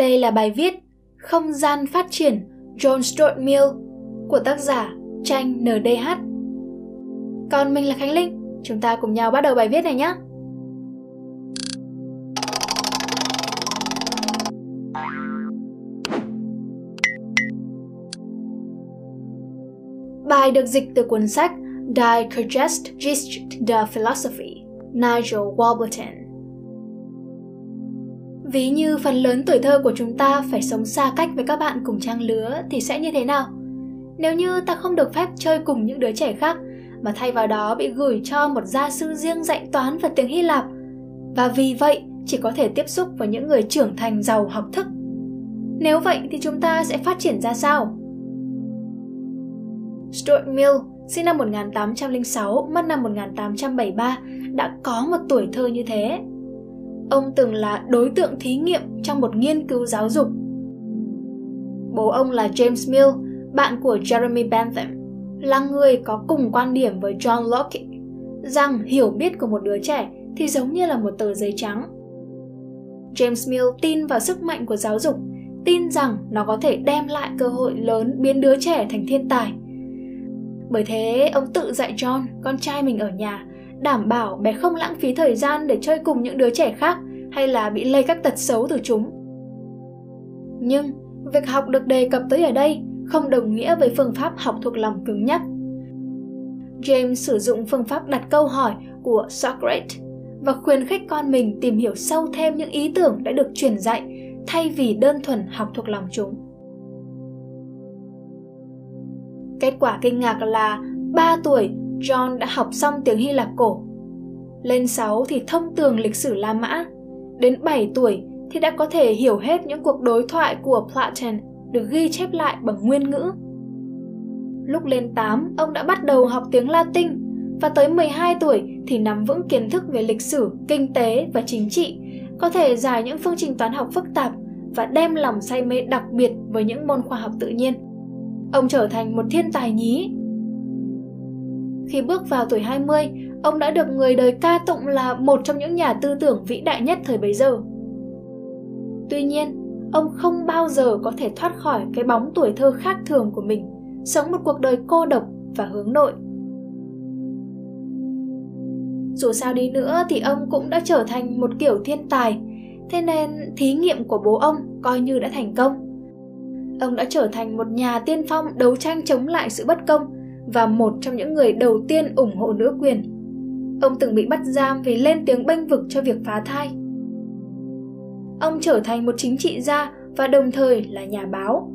Đây là bài viết Không gian phát triển John Stuart Mill của tác giả Tranh NDH. Còn mình là Khánh Linh, chúng ta cùng nhau bắt đầu bài viết này nhé. Bài được dịch từ cuốn sách Die Digest the Philosophy, Nigel Warburton. Ví như phần lớn tuổi thơ của chúng ta phải sống xa cách với các bạn cùng trang lứa thì sẽ như thế nào? Nếu như ta không được phép chơi cùng những đứa trẻ khác mà thay vào đó bị gửi cho một gia sư riêng dạy toán và tiếng Hy Lạp và vì vậy chỉ có thể tiếp xúc với những người trưởng thành giàu học thức. Nếu vậy thì chúng ta sẽ phát triển ra sao? Stuart Mill, sinh năm 1806, mất năm 1873, đã có một tuổi thơ như thế. Ông từng là đối tượng thí nghiệm trong một nghiên cứu giáo dục. Bố ông là James Mill, bạn của Jeremy Bentham, là người có cùng quan điểm với John Locke rằng hiểu biết của một đứa trẻ thì giống như là một tờ giấy trắng. James Mill tin vào sức mạnh của giáo dục, tin rằng nó có thể đem lại cơ hội lớn biến đứa trẻ thành thiên tài. Bởi thế, ông tự dạy John, con trai mình ở nhà, đảm bảo bé không lãng phí thời gian để chơi cùng những đứa trẻ khác hay là bị lây các tật xấu từ chúng. Nhưng, việc học được đề cập tới ở đây không đồng nghĩa với phương pháp học thuộc lòng cứng nhắc. James sử dụng phương pháp đặt câu hỏi của Socrates và khuyến khích con mình tìm hiểu sâu thêm những ý tưởng đã được truyền dạy thay vì đơn thuần học thuộc lòng chúng. Kết quả kinh ngạc là 3 tuổi John đã học xong tiếng Hy Lạp cổ. Lên 6 thì thông tường lịch sử La Mã. Đến 7 tuổi thì đã có thể hiểu hết những cuộc đối thoại của Platon được ghi chép lại bằng nguyên ngữ. Lúc lên 8, ông đã bắt đầu học tiếng Latin và tới 12 tuổi thì nắm vững kiến thức về lịch sử, kinh tế và chính trị, có thể giải những phương trình toán học phức tạp và đem lòng say mê đặc biệt với những môn khoa học tự nhiên. Ông trở thành một thiên tài nhí. Khi bước vào tuổi 20, ông đã được người đời ca tụng là một trong những nhà tư tưởng vĩ đại nhất thời bấy giờ. Tuy nhiên, ông không bao giờ có thể thoát khỏi cái bóng tuổi thơ khác thường của mình, sống một cuộc đời cô độc và hướng nội. Dù sao đi nữa thì ông cũng đã trở thành một kiểu thiên tài, thế nên thí nghiệm của bố ông coi như đã thành công. Ông đã trở thành một nhà tiên phong đấu tranh chống lại sự bất công và một trong những người đầu tiên ủng hộ nữ quyền. Ông từng bị bắt giam vì lên tiếng bênh vực cho việc phá thai ông trở thành một chính trị gia và đồng thời là nhà báo.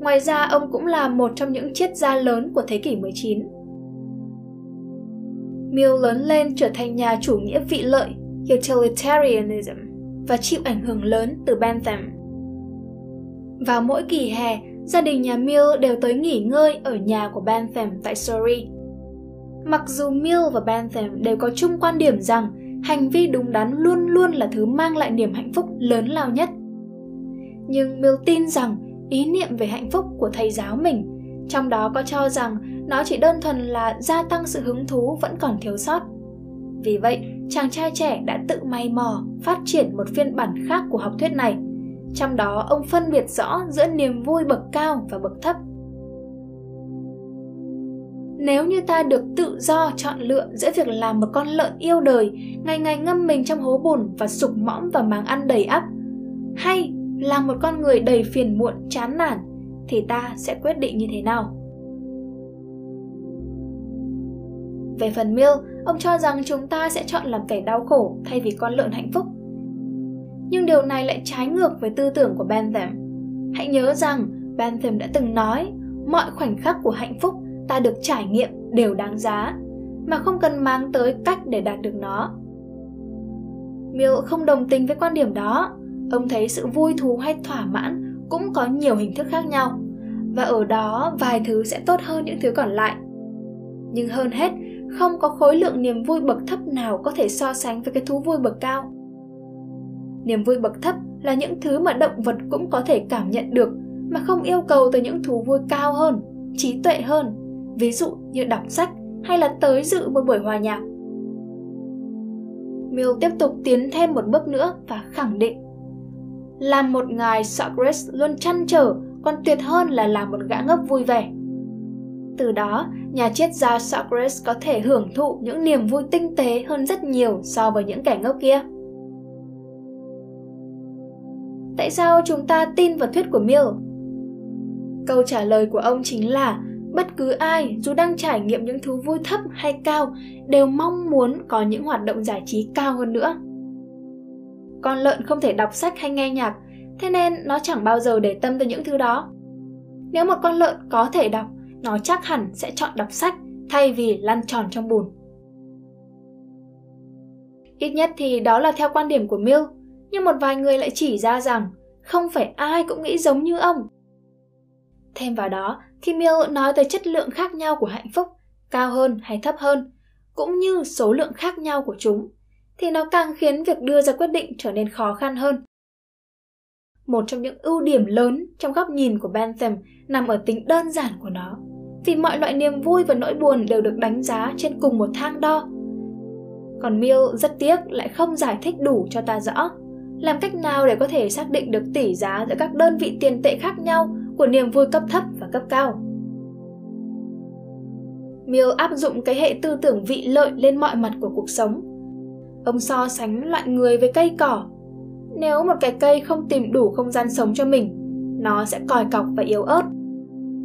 Ngoài ra, ông cũng là một trong những triết gia lớn của thế kỷ 19. Mill lớn lên trở thành nhà chủ nghĩa vị lợi, utilitarianism, và chịu ảnh hưởng lớn từ Bentham. Vào mỗi kỳ hè, gia đình nhà Mill đều tới nghỉ ngơi ở nhà của Bentham tại Surrey. Mặc dù Mill và Bentham đều có chung quan điểm rằng hành vi đúng đắn luôn luôn là thứ mang lại niềm hạnh phúc lớn lao nhất. Nhưng mill tin rằng ý niệm về hạnh phúc của thầy giáo mình, trong đó có cho rằng nó chỉ đơn thuần là gia tăng sự hứng thú vẫn còn thiếu sót. Vì vậy, chàng trai trẻ đã tự may mò phát triển một phiên bản khác của học thuyết này trong đó ông phân biệt rõ giữa niềm vui bậc cao và bậc thấp nếu như ta được tự do chọn lựa giữa việc làm một con lợn yêu đời, ngày ngày ngâm mình trong hố bùn và sục mõm vào máng ăn đầy ắp, hay là một con người đầy phiền muộn, chán nản, thì ta sẽ quyết định như thế nào? Về phần Mill, ông cho rằng chúng ta sẽ chọn làm kẻ đau khổ thay vì con lợn hạnh phúc. Nhưng điều này lại trái ngược với tư tưởng của Bentham. Hãy nhớ rằng Bentham đã từng nói, mọi khoảnh khắc của hạnh phúc ta được trải nghiệm đều đáng giá, mà không cần mang tới cách để đạt được nó. Mill không đồng tình với quan điểm đó. Ông thấy sự vui thú hay thỏa mãn cũng có nhiều hình thức khác nhau, và ở đó vài thứ sẽ tốt hơn những thứ còn lại. Nhưng hơn hết, không có khối lượng niềm vui bậc thấp nào có thể so sánh với cái thú vui bậc cao niềm vui bậc thấp là những thứ mà động vật cũng có thể cảm nhận được mà không yêu cầu từ những thú vui cao hơn trí tuệ hơn ví dụ như đọc sách hay là tới dự một buổi hòa nhạc. Mill tiếp tục tiến thêm một bước nữa và khẳng định làm một ngài Socrates luôn chăn trở còn tuyệt hơn là làm một gã ngốc vui vẻ. Từ đó, nhà triết gia Socrates có thể hưởng thụ những niềm vui tinh tế hơn rất nhiều so với những kẻ ngốc kia. Tại sao chúng ta tin vào thuyết của Mill? Câu trả lời của ông chính là bất cứ ai dù đang trải nghiệm những thú vui thấp hay cao đều mong muốn có những hoạt động giải trí cao hơn nữa. Con lợn không thể đọc sách hay nghe nhạc, thế nên nó chẳng bao giờ để tâm tới những thứ đó. Nếu một con lợn có thể đọc, nó chắc hẳn sẽ chọn đọc sách thay vì lăn tròn trong bùn. Ít nhất thì đó là theo quan điểm của Mill, nhưng một vài người lại chỉ ra rằng không phải ai cũng nghĩ giống như ông. Thêm vào đó, khi Mill nói tới chất lượng khác nhau của hạnh phúc, cao hơn hay thấp hơn, cũng như số lượng khác nhau của chúng, thì nó càng khiến việc đưa ra quyết định trở nên khó khăn hơn. Một trong những ưu điểm lớn trong góc nhìn của Bentham nằm ở tính đơn giản của nó, vì mọi loại niềm vui và nỗi buồn đều được đánh giá trên cùng một thang đo. Còn Mill rất tiếc lại không giải thích đủ cho ta rõ làm cách nào để có thể xác định được tỷ giá giữa các đơn vị tiền tệ khác nhau của niềm vui cấp thấp và cấp cao. Mill áp dụng cái hệ tư tưởng vị lợi lên mọi mặt của cuộc sống. Ông so sánh loại người với cây cỏ. Nếu một cái cây không tìm đủ không gian sống cho mình, nó sẽ còi cọc và yếu ớt.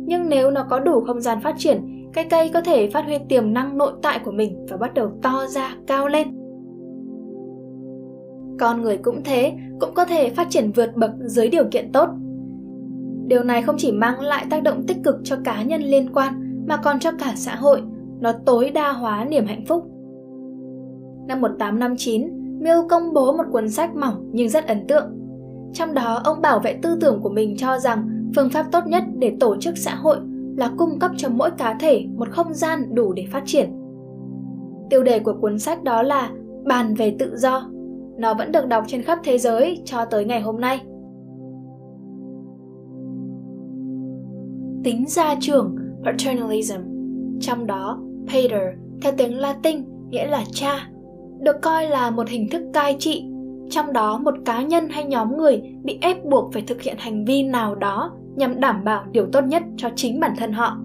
Nhưng nếu nó có đủ không gian phát triển, cây cây có thể phát huy tiềm năng nội tại của mình và bắt đầu to ra, cao lên. Con người cũng thế, cũng có thể phát triển vượt bậc dưới điều kiện tốt. Điều này không chỉ mang lại tác động tích cực cho cá nhân liên quan mà còn cho cả xã hội, nó tối đa hóa niềm hạnh phúc. Năm 1859, Mill công bố một cuốn sách mỏng nhưng rất ấn tượng. Trong đó, ông bảo vệ tư tưởng của mình cho rằng phương pháp tốt nhất để tổ chức xã hội là cung cấp cho mỗi cá thể một không gian đủ để phát triển. Tiêu đề của cuốn sách đó là Bàn về tự do. Nó vẫn được đọc trên khắp thế giới cho tới ngày hôm nay. Tính gia trưởng paternalism, trong đó pater theo tiếng Latin nghĩa là cha, được coi là một hình thức cai trị, trong đó một cá nhân hay nhóm người bị ép buộc phải thực hiện hành vi nào đó nhằm đảm bảo điều tốt nhất cho chính bản thân họ.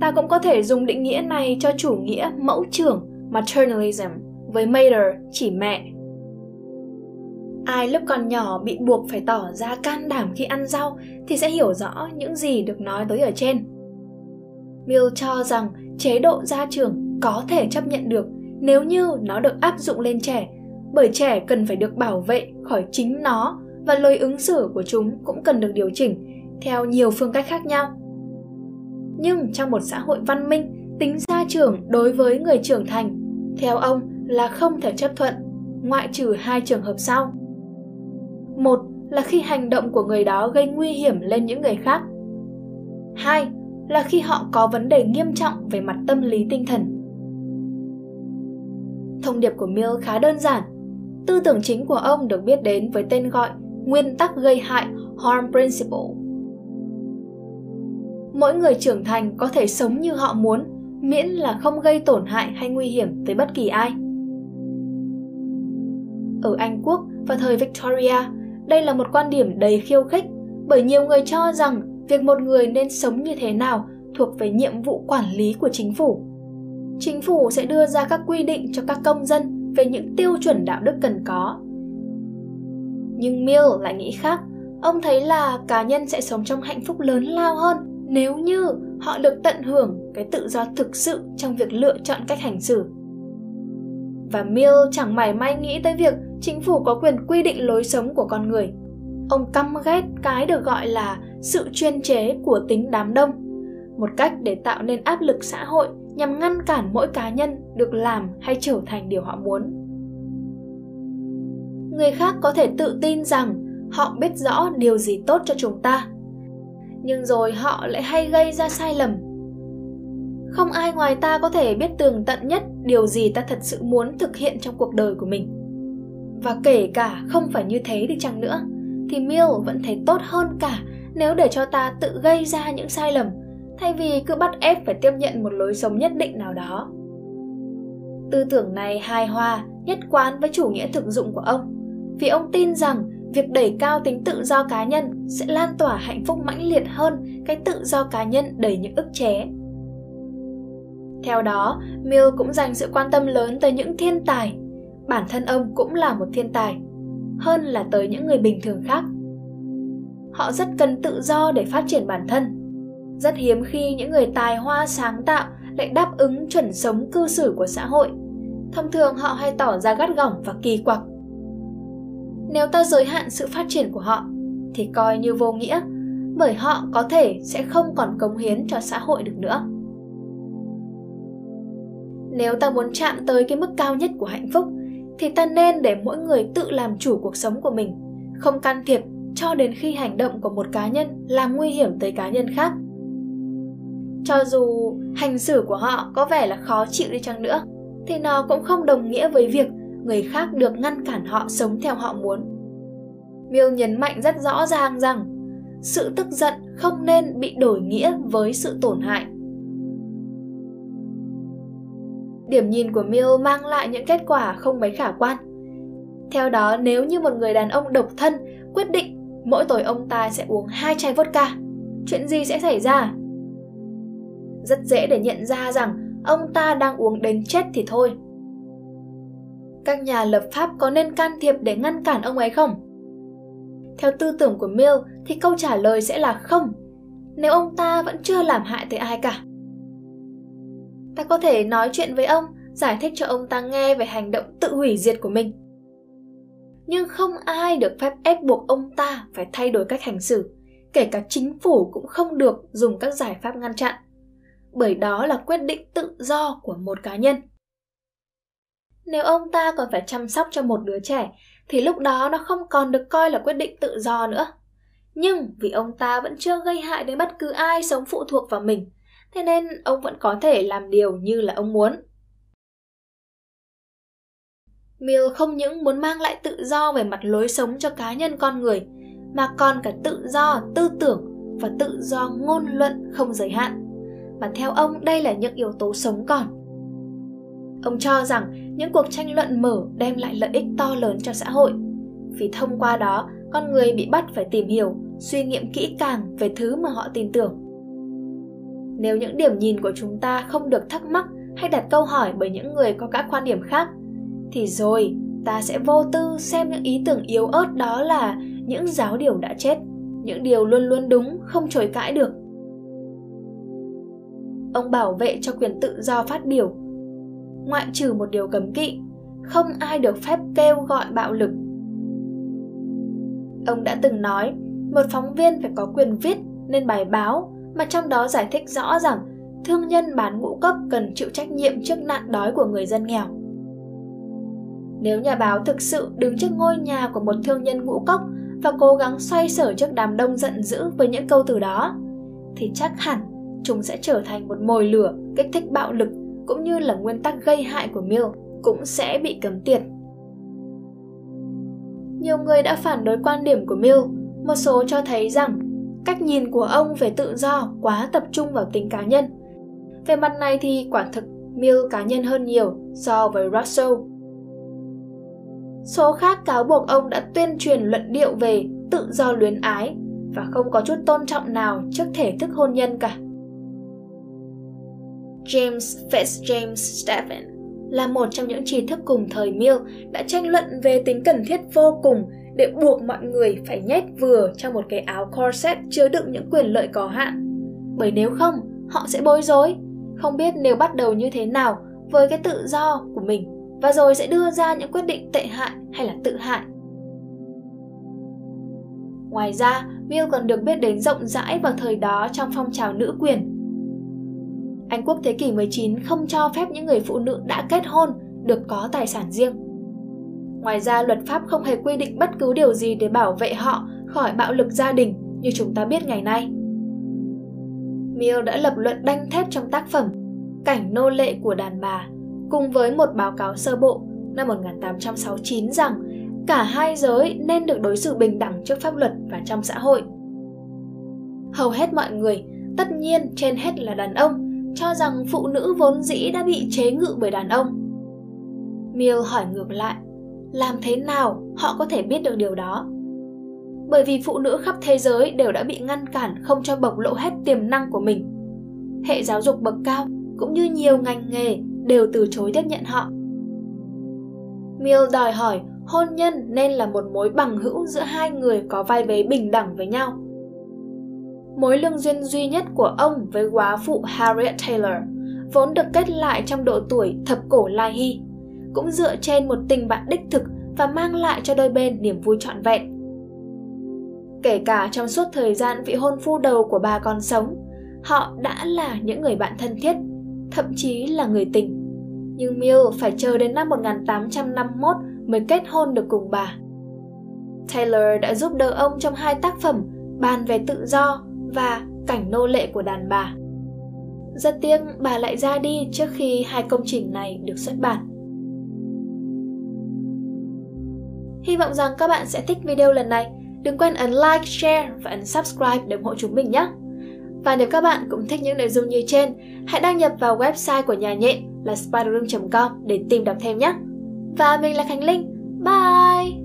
Ta cũng có thể dùng định nghĩa này cho chủ nghĩa mẫu trưởng maternalism với mater chỉ mẹ. Ai lúc còn nhỏ bị buộc phải tỏ ra can đảm khi ăn rau thì sẽ hiểu rõ những gì được nói tới ở trên. Mill cho rằng chế độ gia trưởng có thể chấp nhận được nếu như nó được áp dụng lên trẻ, bởi trẻ cần phải được bảo vệ khỏi chính nó và lời ứng xử của chúng cũng cần được điều chỉnh theo nhiều phương cách khác nhau. Nhưng trong một xã hội văn minh, tính gia trưởng đối với người trưởng thành, theo ông là không thể chấp thuận, ngoại trừ hai trường hợp sau. Một là khi hành động của người đó gây nguy hiểm lên những người khác. Hai là khi họ có vấn đề nghiêm trọng về mặt tâm lý tinh thần. Thông điệp của Mill khá đơn giản. Tư tưởng chính của ông được biết đến với tên gọi nguyên tắc gây hại Harm Principle. Mỗi người trưởng thành có thể sống như họ muốn, miễn là không gây tổn hại hay nguy hiểm tới bất kỳ ai. Ở Anh Quốc vào thời Victoria, đây là một quan điểm đầy khiêu khích bởi nhiều người cho rằng việc một người nên sống như thế nào thuộc về nhiệm vụ quản lý của chính phủ. Chính phủ sẽ đưa ra các quy định cho các công dân về những tiêu chuẩn đạo đức cần có. Nhưng Mill lại nghĩ khác, ông thấy là cá nhân sẽ sống trong hạnh phúc lớn lao hơn nếu như họ được tận hưởng cái tự do thực sự trong việc lựa chọn cách hành xử. Và Mill chẳng mảy may nghĩ tới việc chính phủ có quyền quy định lối sống của con người. Ông căm ghét cái được gọi là sự chuyên chế của tính đám đông, một cách để tạo nên áp lực xã hội nhằm ngăn cản mỗi cá nhân được làm hay trở thành điều họ muốn. Người khác có thể tự tin rằng họ biết rõ điều gì tốt cho chúng ta, nhưng rồi họ lại hay gây ra sai lầm. Không ai ngoài ta có thể biết tường tận nhất điều gì ta thật sự muốn thực hiện trong cuộc đời của mình. Và kể cả không phải như thế đi chăng nữa, thì Mill vẫn thấy tốt hơn cả nếu để cho ta tự gây ra những sai lầm thay vì cứ bắt ép phải tiếp nhận một lối sống nhất định nào đó. Tư tưởng này hài hòa, nhất quán với chủ nghĩa thực dụng của ông, vì ông tin rằng việc đẩy cao tính tự do cá nhân sẽ lan tỏa hạnh phúc mãnh liệt hơn cái tự do cá nhân đầy những ức chế. Theo đó, Mill cũng dành sự quan tâm lớn tới những thiên tài. Bản thân ông cũng là một thiên tài, hơn là tới những người bình thường khác. Họ rất cần tự do để phát triển bản thân. Rất hiếm khi những người tài hoa sáng tạo lại đáp ứng chuẩn sống cư xử của xã hội. Thông thường họ hay tỏ ra gắt gỏng và kỳ quặc. Nếu ta giới hạn sự phát triển của họ thì coi như vô nghĩa, bởi họ có thể sẽ không còn cống hiến cho xã hội được nữa. Nếu ta muốn chạm tới cái mức cao nhất của hạnh phúc thì ta nên để mỗi người tự làm chủ cuộc sống của mình, không can thiệp cho đến khi hành động của một cá nhân làm nguy hiểm tới cá nhân khác. Cho dù hành xử của họ có vẻ là khó chịu đi chăng nữa, thì nó cũng không đồng nghĩa với việc người khác được ngăn cản họ sống theo họ muốn. Mill nhấn mạnh rất rõ ràng rằng sự tức giận không nên bị đổi nghĩa với sự tổn hại. Điểm nhìn của Mill mang lại những kết quả không mấy khả quan. Theo đó, nếu như một người đàn ông độc thân quyết định mỗi tối ông ta sẽ uống hai chai vodka, chuyện gì sẽ xảy ra? Rất dễ để nhận ra rằng ông ta đang uống đến chết thì thôi. Các nhà lập pháp có nên can thiệp để ngăn cản ông ấy không? Theo tư tưởng của Mill thì câu trả lời sẽ là không, nếu ông ta vẫn chưa làm hại tới ai cả. Ta có thể nói chuyện với ông, giải thích cho ông ta nghe về hành động tự hủy diệt của mình. Nhưng không ai được phép ép buộc ông ta phải thay đổi cách hành xử, kể cả chính phủ cũng không được dùng các giải pháp ngăn chặn. Bởi đó là quyết định tự do của một cá nhân. Nếu ông ta còn phải chăm sóc cho một đứa trẻ thì lúc đó nó không còn được coi là quyết định tự do nữa. Nhưng vì ông ta vẫn chưa gây hại đến bất cứ ai sống phụ thuộc vào mình, thế nên ông vẫn có thể làm điều như là ông muốn. Mill không những muốn mang lại tự do về mặt lối sống cho cá nhân con người, mà còn cả tự do tư tưởng và tự do ngôn luận không giới hạn. Và theo ông đây là những yếu tố sống còn. Ông cho rằng những cuộc tranh luận mở đem lại lợi ích to lớn cho xã hội, vì thông qua đó con người bị bắt phải tìm hiểu, suy nghiệm kỹ càng về thứ mà họ tin tưởng. Nếu những điểm nhìn của chúng ta không được thắc mắc hay đặt câu hỏi bởi những người có các quan điểm khác, thì rồi ta sẽ vô tư xem những ý tưởng yếu ớt đó là những giáo điều đã chết, những điều luôn luôn đúng, không chối cãi được. Ông bảo vệ cho quyền tự do phát biểu ngoại trừ một điều cấm kỵ, không ai được phép kêu gọi bạo lực. Ông đã từng nói, một phóng viên phải có quyền viết nên bài báo mà trong đó giải thích rõ rằng thương nhân bán ngũ cốc cần chịu trách nhiệm trước nạn đói của người dân nghèo. Nếu nhà báo thực sự đứng trước ngôi nhà của một thương nhân ngũ cốc và cố gắng xoay sở trước đám đông giận dữ với những câu từ đó, thì chắc hẳn chúng sẽ trở thành một mồi lửa kích thích bạo lực cũng như là nguyên tắc gây hại của Mill cũng sẽ bị cấm tiệt. Nhiều người đã phản đối quan điểm của Mill, một số cho thấy rằng cách nhìn của ông về tự do quá tập trung vào tính cá nhân. Về mặt này thì quả thực Mill cá nhân hơn nhiều so với Russell. Số khác cáo buộc ông đã tuyên truyền luận điệu về tự do luyến ái và không có chút tôn trọng nào trước thể thức hôn nhân cả. James Fitzjames Stephen là một trong những trí thức cùng thời Mill đã tranh luận về tính cần thiết vô cùng để buộc mọi người phải nhét vừa trong một cái áo corset chứa đựng những quyền lợi có hạn. Bởi nếu không, họ sẽ bối rối, không biết nếu bắt đầu như thế nào với cái tự do của mình và rồi sẽ đưa ra những quyết định tệ hại hay là tự hại. Ngoài ra, Mill còn được biết đến rộng rãi vào thời đó trong phong trào nữ quyền anh quốc thế kỷ 19 không cho phép những người phụ nữ đã kết hôn được có tài sản riêng. Ngoài ra, luật pháp không hề quy định bất cứ điều gì để bảo vệ họ khỏi bạo lực gia đình như chúng ta biết ngày nay. Mill đã lập luận đanh thép trong tác phẩm Cảnh nô lệ của đàn bà cùng với một báo cáo sơ bộ năm 1869 rằng cả hai giới nên được đối xử bình đẳng trước pháp luật và trong xã hội. Hầu hết mọi người, tất nhiên trên hết là đàn ông, cho rằng phụ nữ vốn dĩ đã bị chế ngự bởi đàn ông. Mill hỏi ngược lại, làm thế nào họ có thể biết được điều đó? bởi vì phụ nữ khắp thế giới đều đã bị ngăn cản không cho bộc lộ hết tiềm năng của mình. Hệ giáo dục bậc cao cũng như nhiều ngành nghề đều từ chối tiếp nhận họ. Mill đòi hỏi hôn nhân nên là một mối bằng hữu giữa hai người có vai vế bình đẳng với nhau. Mối lương duyên duy nhất của ông với quá phụ Harriet Taylor vốn được kết lại trong độ tuổi thập cổ lai hy, cũng dựa trên một tình bạn đích thực và mang lại cho đôi bên niềm vui trọn vẹn. Kể cả trong suốt thời gian vị hôn phu đầu của bà còn sống, họ đã là những người bạn thân thiết, thậm chí là người tình. Nhưng Mill phải chờ đến năm 1851 mới kết hôn được cùng bà. Taylor đã giúp đỡ ông trong hai tác phẩm Bàn về tự do và Cảnh nô lệ của đàn bà. Rất tiếc bà lại ra đi trước khi hai công trình này được xuất bản. Hy vọng rằng các bạn sẽ thích video lần này. Đừng quên ấn like, share và ấn subscribe để ủng hộ chúng mình nhé. Và nếu các bạn cũng thích những nội dung như trên, hãy đăng nhập vào website của nhà nhện là spiderroom.com để tìm đọc thêm nhé. Và mình là Khánh Linh. Bye!